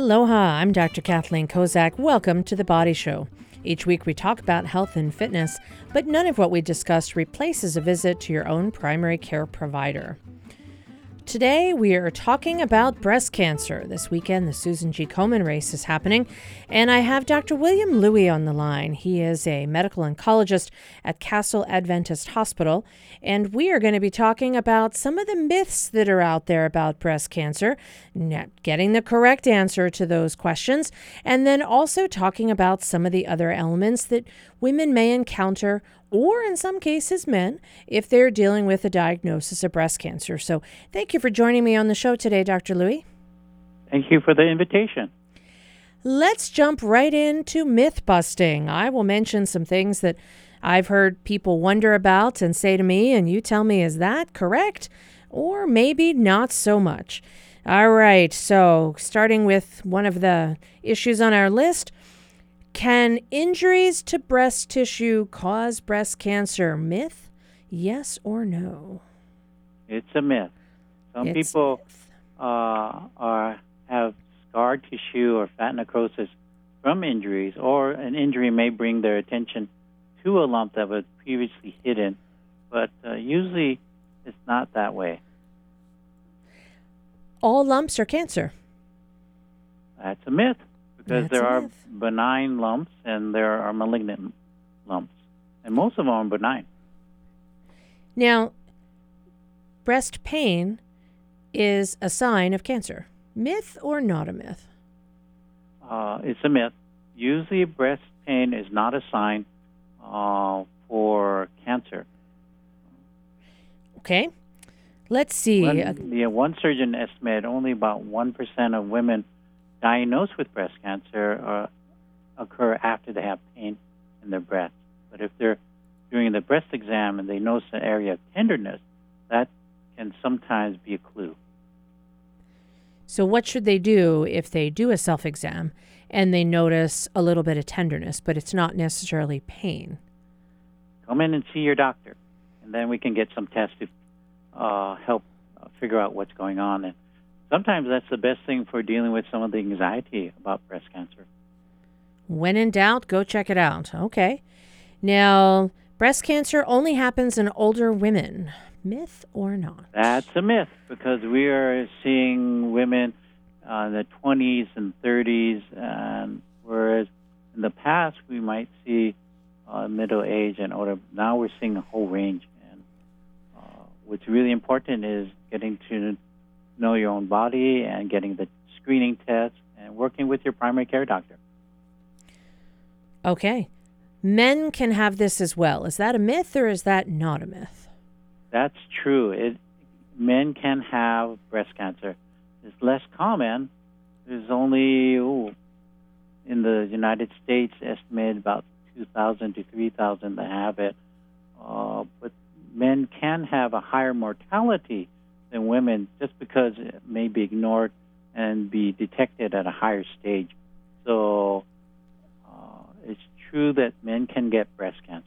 Aloha, I'm Dr. Kathleen Kozak. Welcome to The Body Show. Each week we talk about health and fitness, but none of what we discuss replaces a visit to your own primary care provider. Today, we are talking about breast cancer. This weekend, the Susan G. Komen race is happening, and I have Dr. William Loui on the line. He is a medical oncologist at Castle Adventist Hospital, and we are going to be talking about some of the myths that are out there about breast cancer, getting the correct answer to those questions, and then also talking about some of the other elements that women may encounter or in some cases men, if they're dealing with a diagnosis of breast cancer. So thank you for joining me on the show today, Dr. Loui. Thank you for the invitation. Let's jump right into myth busting. I will mention some things that I've heard people wonder about and say to me, and you tell me, is that correct? Or maybe not so much. All right, so starting with one of the issues on our list can injuries to breast tissue cause breast cancer? Myth? Yes or no? It's a myth. Some It's people myth. uh, are have scar tissue or fat necrosis from injuries, or an injury may bring their attention to a lump that was previously hidden, but uh, usually it's not that way. All lumps are cancer. That's a myth because there are benign lumps and there are malignant lumps, and most of them are benign. Now, breast pain is a sign of cancer. Myth or not a myth? uh, it's a myth. Usually, breast pain is not a sign uh, for cancer. Okay. Let's see. One, yeah, one surgeon estimated only about 1% of women diagnosed with breast cancer uh, occur after they have pain in their breast. But if they're doing the breast exam and they notice an area of tenderness, that can sometimes be a clue. So, what should they do if they do a self exam and they notice a little bit of tenderness, but it's not necessarily pain? Come in and see your doctor, and then we can get some tests to uh, help figure out what's going on. And sometimes that's the best thing for dealing with some of the anxiety about breast cancer. When in doubt, go check it out. Okay. Now, breast cancer only happens in older women. Myth or not? That's a myth because we are seeing women uh, in the 20s and 30s, and whereas in the past we might see uh, middle age and older. Now we're seeing a whole range. And uh, what's really important is getting to know your own body and getting the screening test and working with your primary care doctor. Okay. Men can have this as well. Is that a myth or is that not a myth? That's true. It men can have breast cancer. It's less common. There's only ooh, in the United States estimated about 2,000 to 3,000 that have it. Uh, but men can have a higher mortality than women just because it may be ignored and be detected at a higher stage. So uh, it's true that men can get breast cancer.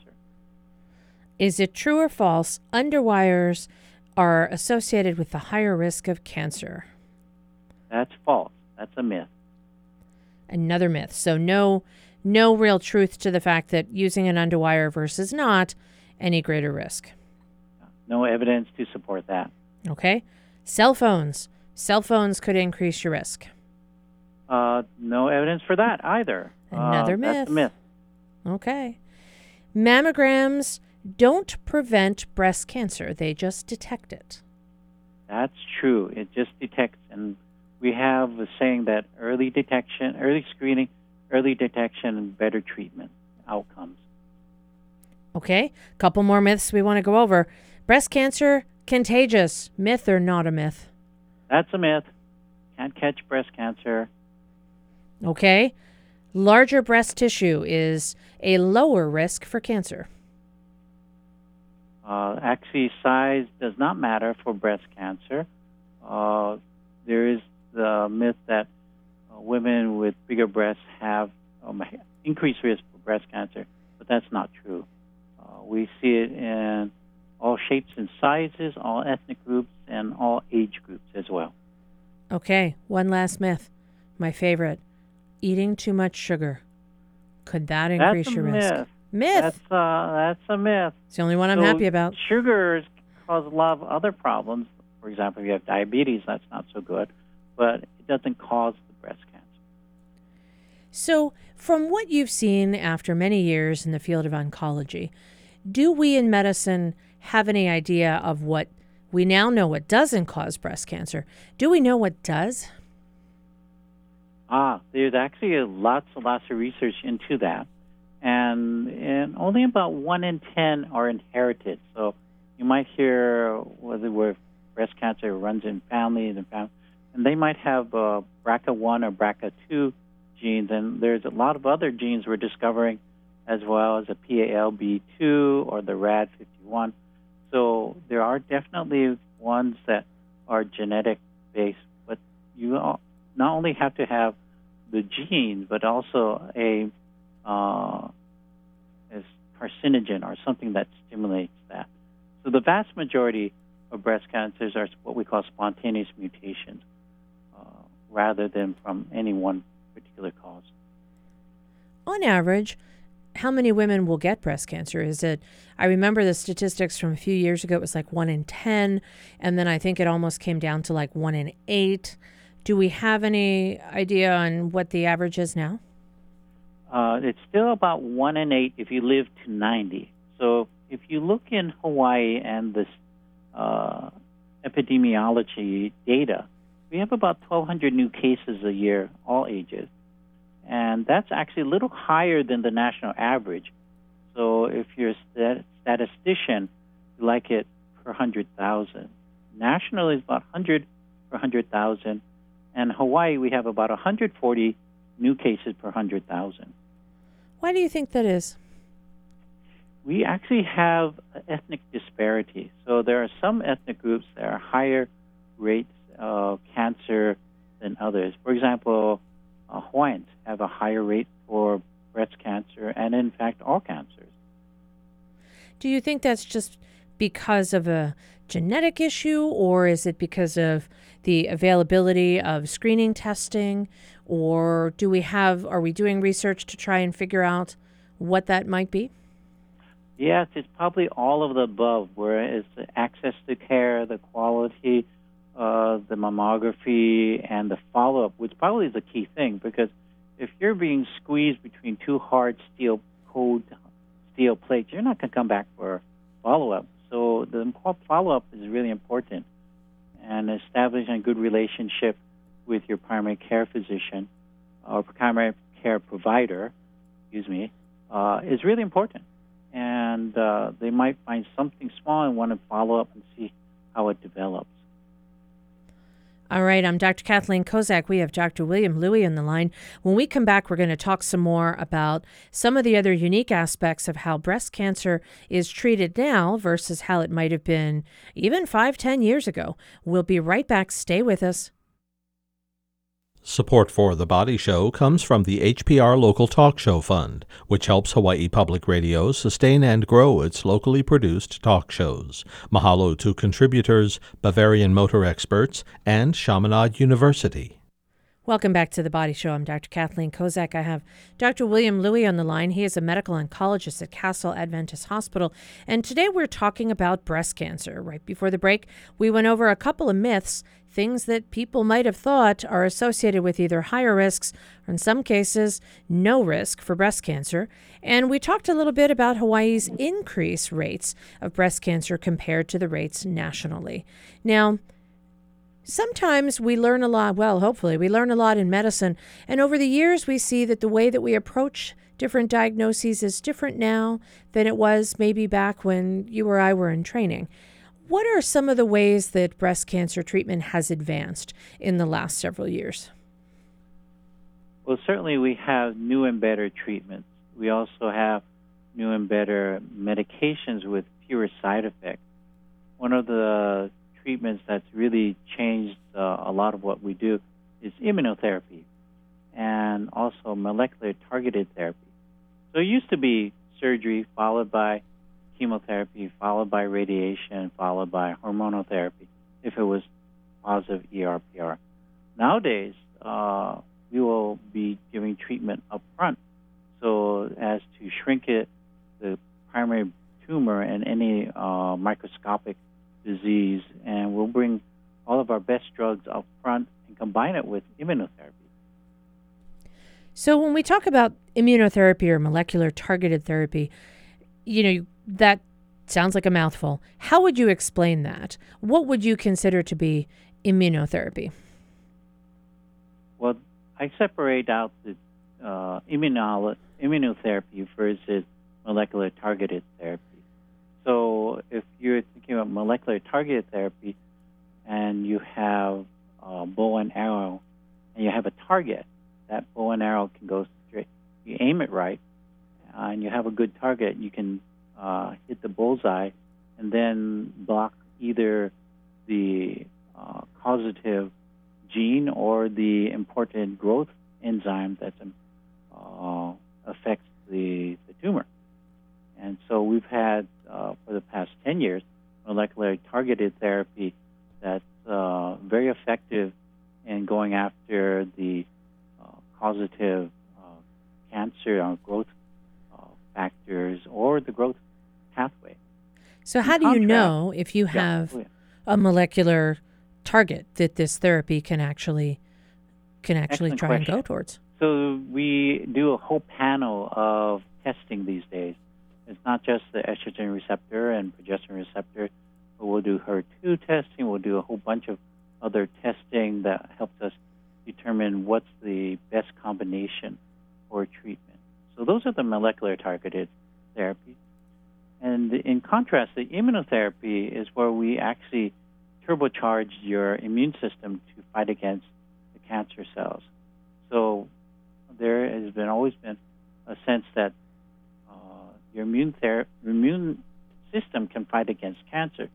Is it true or false? Underwires are associated with a higher risk of cancer. That's false. That's a myth. Another myth. So no no real truth to the fact that using an underwire versus not any greater risk. No evidence to support that. Okay? Cell phones. Cell phones could increase your risk. Uh, no evidence for that either. Another uh, That's a myth. myth. Okay. Mammograms don't prevent breast cancer, they just detect it. That's true. It just detects, and we have a saying that early detection, early screening, early detection, and better treatment outcomes. Okay? Couple more myths we want to go over. Breast cancer contagious. Myth or not a myth? That's a myth. Can't catch breast cancer. Okay? Larger breast tissue is a lower risk for cancer. Uh, actually, size does not matter for breast cancer. Uh, there is the myth that uh, women with bigger breasts have um, increased risk for breast cancer, but that's not true. Uh, we see it in all shapes and sizes, all ethnic groups, and all age groups as well. Okay, one last myth. My favorite eating too much sugar. Could that increase that's your a risk? myth. Myth. That's uh, that's a myth. it's the only one I'm So happy about. Sugars cause a lot of other problems. For example, if you have diabetes, that's not so good, but it doesn't cause the breast cancer. So, from what you've seen after many years in the field of oncology, do we in medicine have any idea of what we now know what doesn't cause breast cancer? Do we know what does? Ah, there's actually lots and lots of research into that, and and only about one in ten are inherited. So you might hear whether where breast cancer runs in families and fam- and they might have uh, BRCA1 or BRCA2 genes, and there's a lot of other genes we're discovering, as well as the PALB2 or the RAD51. So there are definitely ones that are genetic based, but you not only have to have the gene, but also a uh, as carcinogen or something that stimulates that. So the vast majority of breast cancers are what we call spontaneous mutations, uh, rather than from any one particular cause. On average, how many women will get breast cancer? Is it, I remember the statistics from a few years ago, it was like one in 10, and then I think it almost came down to like one in eight. Do we have any idea on what the average is now? Uh, it's still about one in eight if you live to 90. So if you look in Hawaii and this uh, epidemiology data, we have about 1,200 new cases a year, all ages. And that's actually a little higher than the national average. So if you're a stat- statistician, you like it per 100,000. Nationally, it's about 100 per 100,000. And Hawaii, we have about 140 new cases per 100,000. Why do you think that is? We actually have ethnic disparity. So there are some ethnic groups that are higher rates of cancer than others. For example, uh, Hawaiians have a higher rate for breast cancer and, in fact, all cancers. Do you think that's just because of a genetic issue, or is it because of the availability of screening testing, or do we have, are we doing research to try and figure out what that might be? Yes, it's probably all of the above, where it's the access to care, the quality, uh, the mammography, and the follow up, which probably is the key thing because if you're being squeezed between two hard steel, cold steel plates, you're not going to come back for follow up. So the follow up is really important, and establishing a good relationship with your primary care physician or primary care provider, excuse me, uh, is really important. And uh, they might find something small and want to follow up and see how it develops. All right, I'm Dr. Kathleen Kozak. We have Dr. William Loui on the line. When we come back, we're going to talk some more about some of the other unique aspects of how breast cancer is treated now versus how it might have been even five, ten years ago. We'll be right back. Stay with us. Support for The Body Show comes from the HPR Local Talk Show Fund, which helps Hawaii Public Radio sustain and grow its locally produced talk shows. Mahalo to contributors, Bavarian Motor Experts, and Chaminade University. Welcome back to the Body Show. I'm Dr. Kathleen Kozak. I have Dr. William Loui on the line. He is a medical oncologist at Castle Adventist Hospital. And today we're talking about breast cancer. Right before the break, we went over a couple of myths, things that people might have thought are associated with either higher risks or, in some cases, no risk for breast cancer. And we talked a little bit about Hawaii's increased rates of breast cancer compared to the rates nationally. Now, Sometimes we learn a lot, well, hopefully, we learn a lot in medicine. And over the years, we see that the way that we approach different diagnoses is different now than it was maybe back when you or I were in training. What are some of the ways that breast cancer treatment has advanced in the last several years? Well, certainly we have new and better treatments. We also have new and better medications with fewer side effects. One of the treatments that's really changed uh, a lot of what we do is immunotherapy and also molecular targeted therapy. So it used to be surgery followed by chemotherapy, followed by radiation, followed by hormonal therapy if it was positive ERPR. Nowadays, uh, we will be giving treatment up front so as to shrink it, the primary tumor and any uh, microscopic disease, and we'll bring all of our best drugs up front and combine it with immunotherapy. So when we talk about immunotherapy or molecular targeted therapy, you know, that sounds like a mouthful. How would you explain that? What would you consider to be immunotherapy? Well, I separate out the uh, immunolo- immunotherapy versus molecular targeted therapy. So if you're thinking about molecular targeted therapy and you have a bow and arrow and you have a target, that bow and arrow can go straight. You aim it right uh, and you have a good target, you can uh, hit the bullseye and then block either the uh, causative gene or the important growth enzyme that uh, affects the, the tumor. And so we've had, uh, for the past 10 years, molecular targeted therapy that's uh, very effective in going after the uh, causative uh, cancer or growth uh, factors or the growth pathway. So, how In do you know if you have yeah. a molecular target that this therapy can actually can actually Excellent try and go towards? So we do a whole panel of testing these days. It's not just the estrogen receptor and progesterone receptor, but we'll do HER2 testing. We'll do a whole bunch of other testing that helps us determine what's the best combination for treatment. So those are the molecular targeted therapies. And in contrast, the immunotherapy is where we actually turbocharge your immune system to fight against the cancer cells. So there has been always been a sense that your immune ther- immune system can fight against cancer,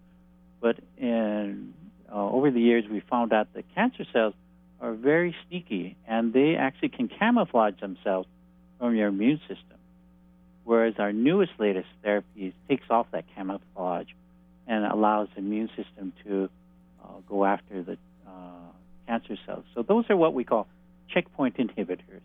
but in uh, over the years we found out that cancer cells are very sneaky and they actually can camouflage themselves from your immune system. Whereas our newest, latest therapy takes off that camouflage and allows the immune system to uh, go after the uh, cancer cells. So those are what we call checkpoint inhibitors.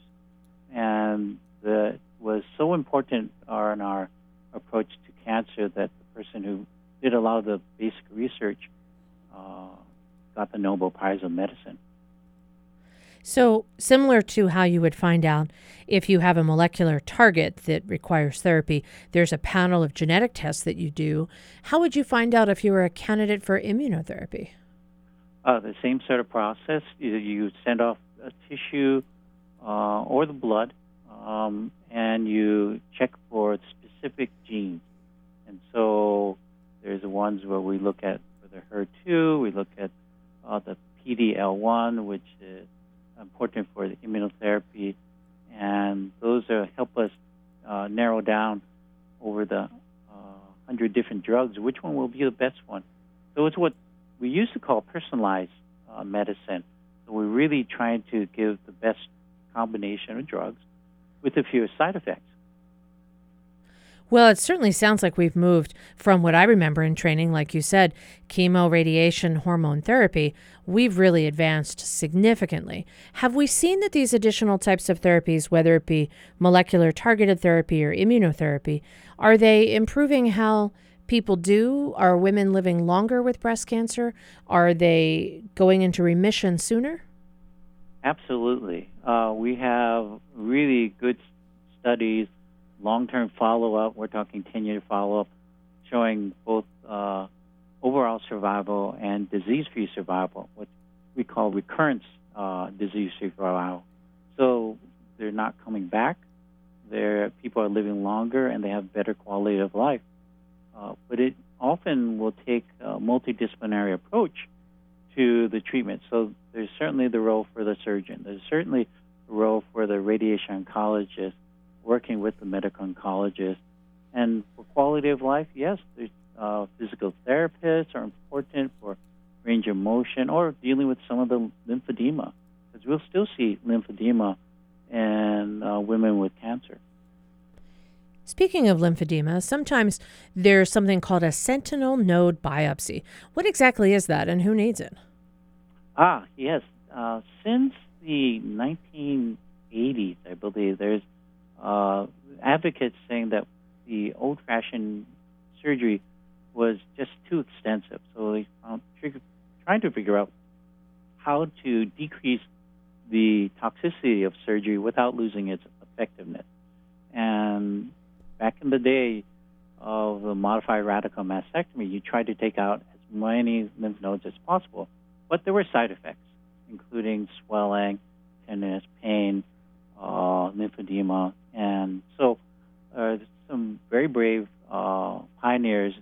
And that was so important in our approach to cancer that the person who did a lot of the basic research uh, got the Nobel Prize of Medicine. So, similar to how you would find out if you have a molecular target that requires therapy, there's a panel of genetic tests that you do. How would you find out if you were a candidate for immunotherapy? Uh, the same sort of process. You, you send off a tissue uh, or the blood, um, and you check for specific genes. And so there's the ones where we look at for the HER2, we look at uh, the PDL1, which is important for the immunotherapy, and those are, help us uh, narrow down over the uh, hundred different drugs which one will be the best one. So it's what we used to call personalized uh, medicine. So we're really trying to give the best combination of drugs with the fewest side effects. Well, it certainly sounds like we've moved from what I remember in training, like you said, chemo, radiation, hormone therapy. We've really advanced significantly. Have we seen that these additional types of therapies, whether it be molecular targeted therapy or immunotherapy, are they improving how people do? Are women living longer with breast cancer? Are they going into remission sooner? Absolutely. Uh, we have really good studies, long term follow up. We're talking 10 year follow up, showing both uh, overall survival and disease free survival, what we call recurrence uh, disease free survival. So they're not coming back. They're, people are living longer and they have better quality of life. Uh, but it often will take a multidisciplinary approach to the treatment. So there's certainly the role for the surgeon. There's certainly a role for the radiation oncologist working with the medical oncologist. And for quality of life, yes, there's uh, physical therapists are important for range of motion or dealing with some of the lymphedema, because we'll still see lymphedema in uh, women with cancer. Speaking of lymphedema, sometimes there's something called a sentinel node biopsy. What exactly is that and who needs it? Ah, yes. Uh, since the 1980s, I believe, there's uh, advocates saying that the old-fashioned surgery was just too extensive. So they found trying to figure out how to decrease the toxicity of surgery without losing its effectiveness. And in the day of the modified radical mastectomy, you tried to take out as many lymph nodes as possible, but there were side effects, including swelling, tenderness, pain, uh, lymphedema, and so uh, some very brave uh, pioneers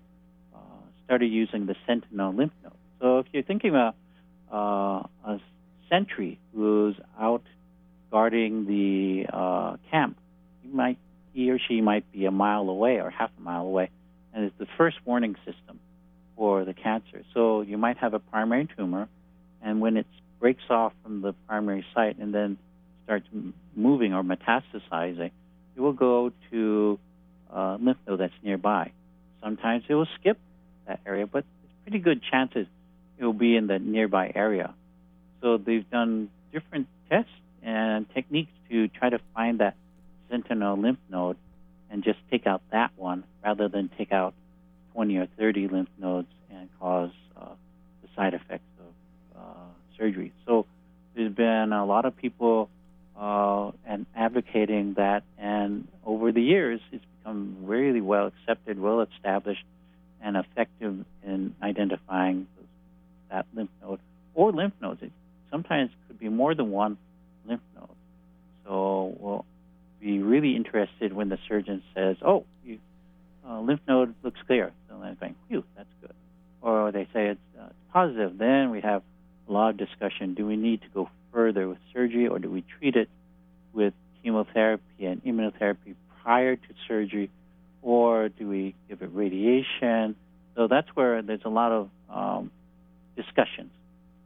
uh, started using the sentinel lymph node. So if you're thinking about uh, a sentry who's out guarding the uh, camp, you might he or she might be a mile away or half a mile away, and it's the first warning system for the cancer. So you might have a primary tumor, and when it breaks off from the primary site and then starts moving or metastasizing, it will go to lymph node that's nearby. Sometimes it will skip that area, but it's pretty good chances it will be in the nearby area. So they've done different tests and techniques to try to find that sentinel lymph node and just take out that one rather than take out 20 or 30 lymph nodes and cause uh, the side effects of uh, surgery. So there's been a lot of people uh, and advocating that, and over the years, it's become really well accepted, well established, and effective in identifying that lymph node or lymph nodes. It sometimes could be more than one lymph node. So we'll be really interested when the surgeon says, "Oh, uh, lymph node looks clear." So I'm going, "Phew, that's good." Or they say it's, uh, positive. Then we have a lot of discussion. Do we need to go further with surgery, or do we treat it with chemotherapy and immunotherapy prior to surgery, or do we give it radiation? So that's where there's a lot of um, discussions,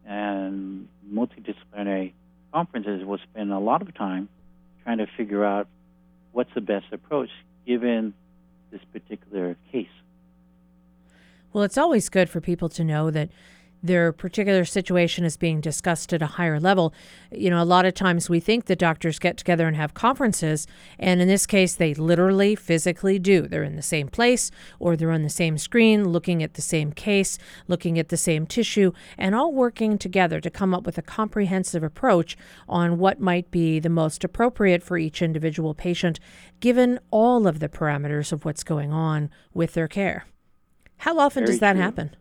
and multidisciplinary conferences will spend a lot of time trying to figure out what's the best approach given this particular case. Well, it's always good for people to know that their particular situation is being discussed at a higher level. You know, a lot of times we think that doctors get together and have conferences, and in this case, they literally physically do. They're in the same place or they're on the same screen, looking at the same case, looking at the same tissue, and all working together to come up with a comprehensive approach on what might be the most appropriate for each individual patient, given all of the parameters of what's going on with their care. How often Very does that true. happen?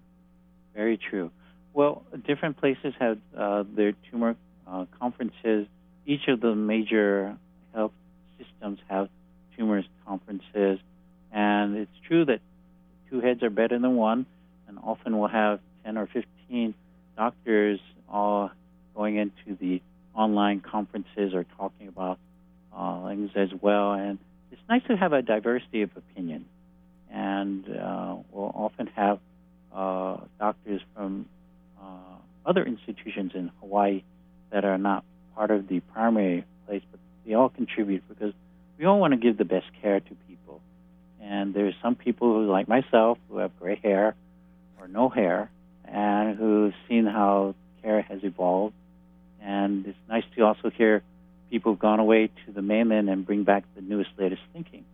Very true. Well, different places have uh, their tumor uh, conferences. Each of the major health systems have tumors conferences, and it's true that two heads are better than one, and often we'll have 10 or 15 doctors all going into the online conferences or talking about uh, things as well. And it's nice to have a diversity of opinion, and uh, we'll often have uh, doctors from other institutions in Hawaii that are not part of the primary place, but they all contribute because we all want to give the best care to people. And there's some people who, like myself, who have gray hair or no hair, and who've seen how care has evolved. And it's nice to also hear people who've gone away to the mainland and bring back the newest, latest thinking.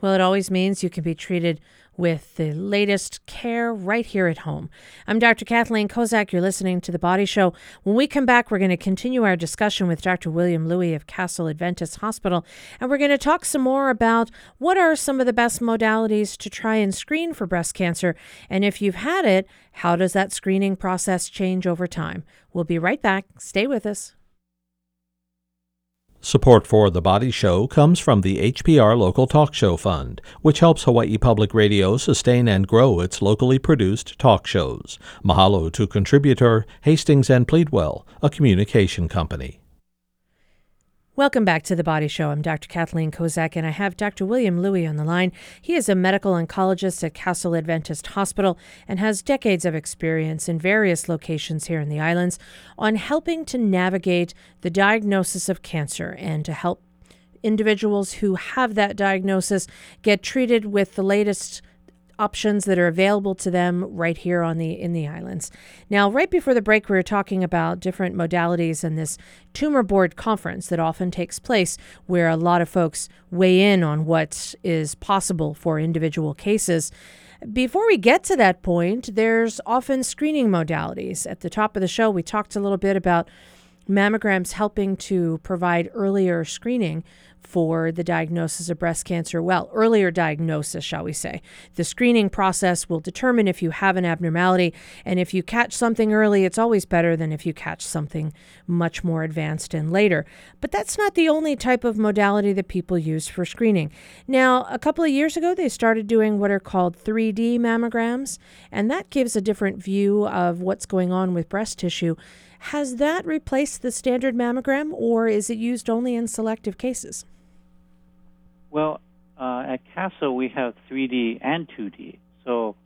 Well, it always means you can be treated with the latest care right here at home. I'm Dr. Kathleen Kozak. You're listening to The Body Show. When we come back, we're going to continue our discussion with Dr. William Loui of Castle Adventist Hospital, and we're going to talk some more about what are some of the best modalities to try and screen for breast cancer. And if you've had it, how does that screening process change over time? We'll be right back. Stay with us. Support for The Body Show comes from the HPR Local Talk Show Fund, which helps Hawaii Public Radio sustain and grow its locally produced talk shows. Mahalo to contributor Hastings and Pleadwell, a communication company. Welcome back to the Body Show. I'm Dr. Kathleen Kozak, and I have Dr. William Loui on the line. He is a medical oncologist at Castle Adventist Hospital and has decades of experience in various locations here in the islands on helping to navigate the diagnosis of cancer and to help individuals who have that diagnosis get treated with the latest options that are available to them right here on the in the islands. Now, right before the break, we were talking about different modalities and this tumor board conference that often takes place, where a lot of folks weigh in on what is possible for individual cases. Before we get to that point, there's often screening modalities. At the top of the show, we talked a little bit about mammograms helping to provide earlier screening for the diagnosis of breast cancer. Well, earlier diagnosis, shall we say. The screening process will determine if you have an abnormality, and if you catch something early, it's always better than if you catch something much more advanced and later. But that's not the only type of modality that people use for screening. Now, a couple of years ago, they started doing what are called 3D mammograms, and that gives a different view of what's going on with breast tissue. Has that replaced the standard mammogram, or is it used only in selective cases? Well, uh, at Castle we have 3D and 2D. So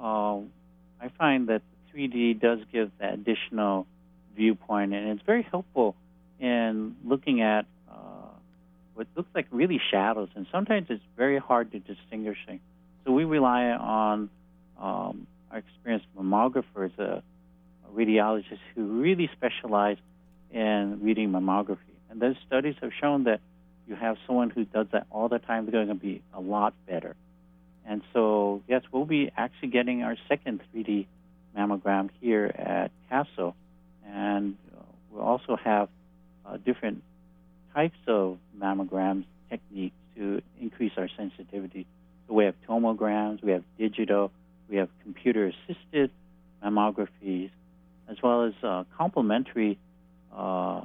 uh, I find that 3D does give that additional viewpoint, and it's very helpful in looking at uh, what looks like really shadows, and sometimes it's very hard to distinguish. So we rely on um, our experienced mammographers, uh, radiologists who really specialize in reading mammography. And those studies have shown that you have someone who does that all the time, they're going to be a lot better. And so, yes, we'll be actually getting our second 3D mammogram here at Castle. And we'll also have uh, different types of mammograms techniques to increase our sensitivity. So we have tomograms, we have digital, we have computer assisted mammographies, as well as uh, complementary uh,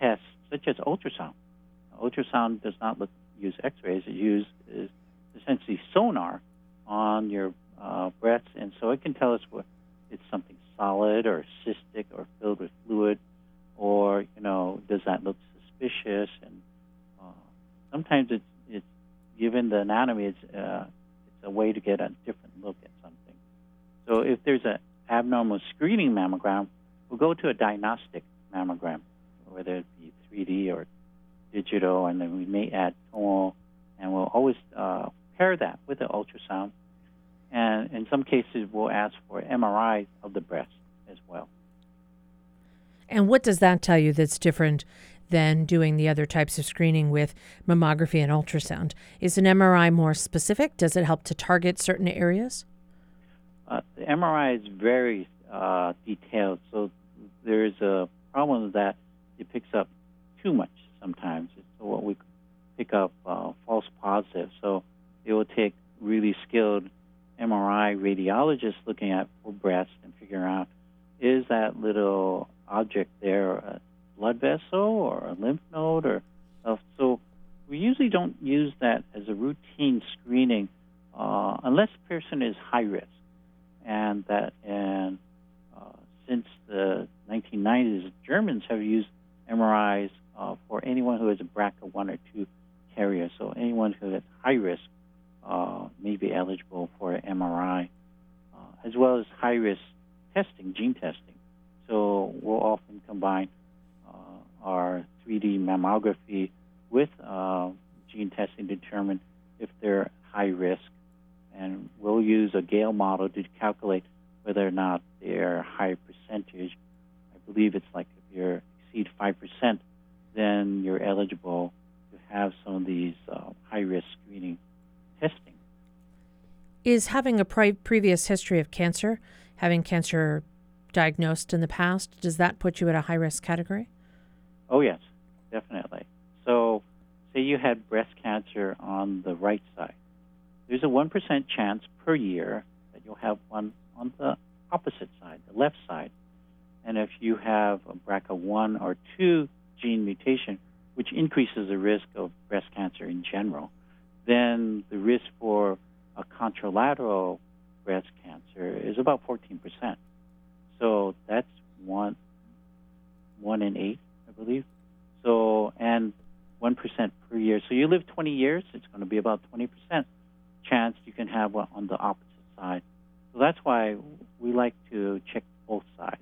tests such as ultrasound. Ultrasound does not look, use X-rays; it uses essentially sonar on your uh, breasts, and so it can tell us what it's something solid or cystic or filled with fluid, or you know, does that look suspicious? And uh, sometimes it's it's given the anatomy, it's uh, it's a way to get a different look at something. So if there's an abnormal screening mammogram, we'll go to a diagnostic mammogram, whether it be 3D or digital, and then we may add tonal, and we'll always uh, pair that with the ultrasound. And in some cases, we'll ask for MRI of the breast as well. And what does that tell you that's different than doing the other types of screening with mammography and ultrasound? Is an MRI more specific? Does it help to target certain areas? Uh, the MRI is very uh, detailed, so there's a problem that it picks up too much sometimes. It's what we pick up uh, false positives. So it will take really skilled MRI radiologists looking at full breast and figuring out is that little object there a blood vessel or a lymph node or so we usually don't use that as a routine screening uh, unless the person is high risk and that and uh, since the 1990s Germans have used MRIs uh, for anyone who is a BRCA1 or 2 carrier. So anyone who is high risk uh, may be eligible for an MRI, uh, as well as high risk testing, gene testing. So we'll often combine uh, our 3D mammography with uh, gene testing to determine if they're high risk. And we'll use a Gail model to calculate whether or not they're high percentage. I believe it's like if you exceed 5%, then you're eligible to have some of these uh, high risk screening testing. Is having a pre- previous history of cancer, having cancer diagnosed in the past, does that put you at a high risk category? Oh, yes, definitely. So, say you had breast cancer on the right side. There's a 1% chance per year that you'll have one on the opposite side, the left side. And if you have a BRCA1 or 2 gene mutation, which increases the risk of breast cancer in general, then the risk for a contralateral breast cancer is about 14%. So that's one, one in eight, I believe. So, and 1% per year. So you live 20 years, it's going to be about 20% chance you can have one on the opposite side. So that's why we like to check both sides.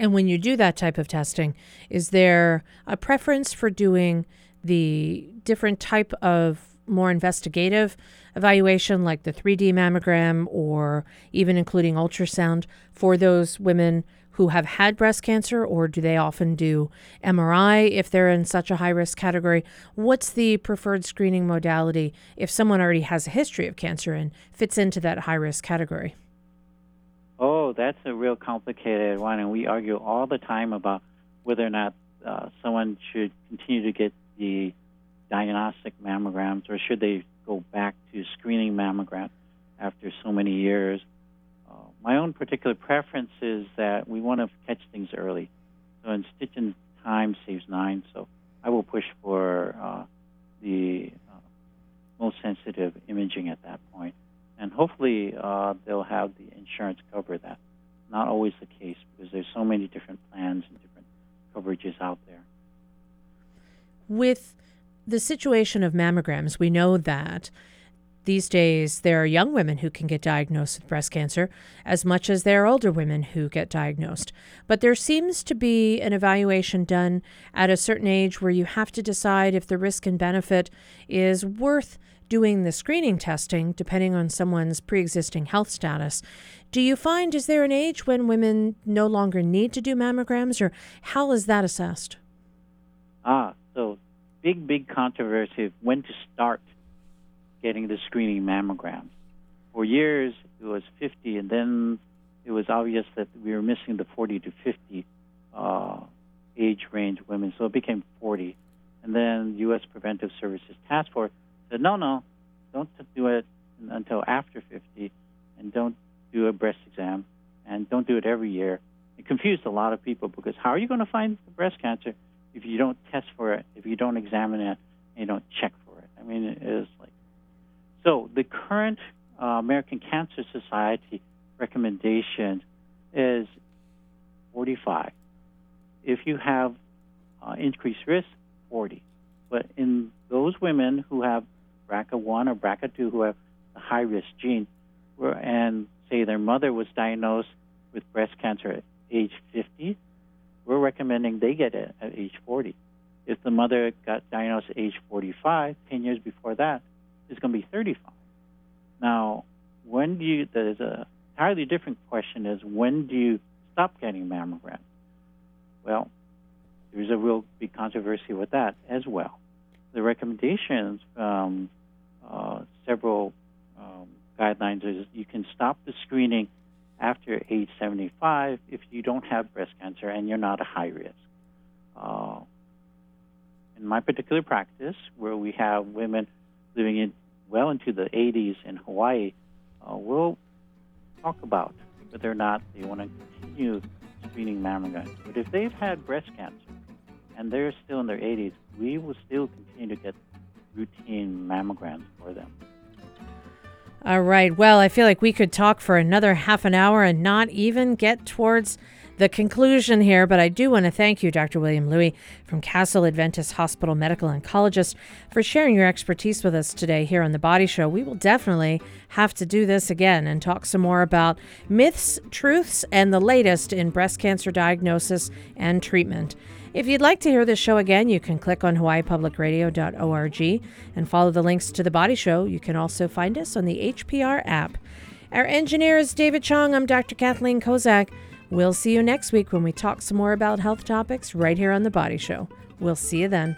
And when you do that type of testing, is there a preference for doing the different type of more investigative evaluation like the 3D mammogram or even including ultrasound for those women who have had breast cancer, or do they often do MRI if they're in such a high risk category? What's the preferred screening modality if someone already has a history of cancer and fits into that high risk category? That's a real complicated one, and we argue all the time about whether or not uh, someone should continue to get the diagnostic mammograms or should they go back to screening mammogram after so many years my own particular preference is that we want to catch things early. So in stitching time saves nine. So I will push for uh, the uh, most sensitive imaging at that point. And hopefully uh, they'll have the insurance cover that. Not always the case because there's so many different plans and different coverages out there. With the situation of mammograms, we know that these days, there are young women who can get diagnosed with breast cancer as much as there are older women who get diagnosed. But there seems to be an evaluation done at a certain age where you have to decide if the risk and benefit is worth doing the screening testing depending on someone's pre existing health status. Do you find, is there an age when women no longer need to do mammograms, or how is that assessed? Ah, so big, big controversy of when to start getting the screening mammograms. For years, it was 50, and then it was obvious that we were missing the 40 to 50 uh, age range women, so it became 40. And then U.S. Preventive Services Task Force said, no, no, don't do it until after 50, and don't do a breast exam, and don't do it every year. It confused a lot of people because how are you going to find breast cancer if you don't test for it, if you don't examine it, and you don't check for it? I mean, it is like so the current uh, American Cancer Society recommendation is 45. If you have uh, increased risk, 40. But in those women who have BRCA1 or BRCA2 who have the high risk gene, and say their mother was diagnosed with breast cancer at age 50, we're recommending they get it at age 40. If the mother got diagnosed at age 45, 10 years before that, it's going to be 35. Now, when do you, there's a entirely different question is when do you stop getting mammograms? Well, there's a real big controversy with that as well. The recommendations from uh, several um, guidelines is you can stop the screening after age 75 if you don't have breast cancer and you're not a high risk. Uh, in my particular practice, where we have women living in well into the 80s in Hawaii, uh, we'll talk about whether or not they want to continue screening mammograms. But if they've had breast cancer and they're still in their 80s, we will still continue to get routine mammograms for them. All right. Well, I feel like we could talk for another half an hour and not even get towards the conclusion here, but I do want to thank you, Dr. William Loui from Castle Adventist Hospital Medical Oncologist, for sharing your expertise with us today here on The Body Show. We will definitely have to do this again and talk some more about myths, truths, and the latest in breast cancer diagnosis and treatment. If you'd like to hear this show again, you can click on hawaiipublicradio.org and follow the links to The Body Show. You can also find us on the HPR app. Our engineer is David Chong. I'm Dr. Kathleen Kozak. We'll see you next week when we talk some more about health topics right here on The Body Show. We'll see you then.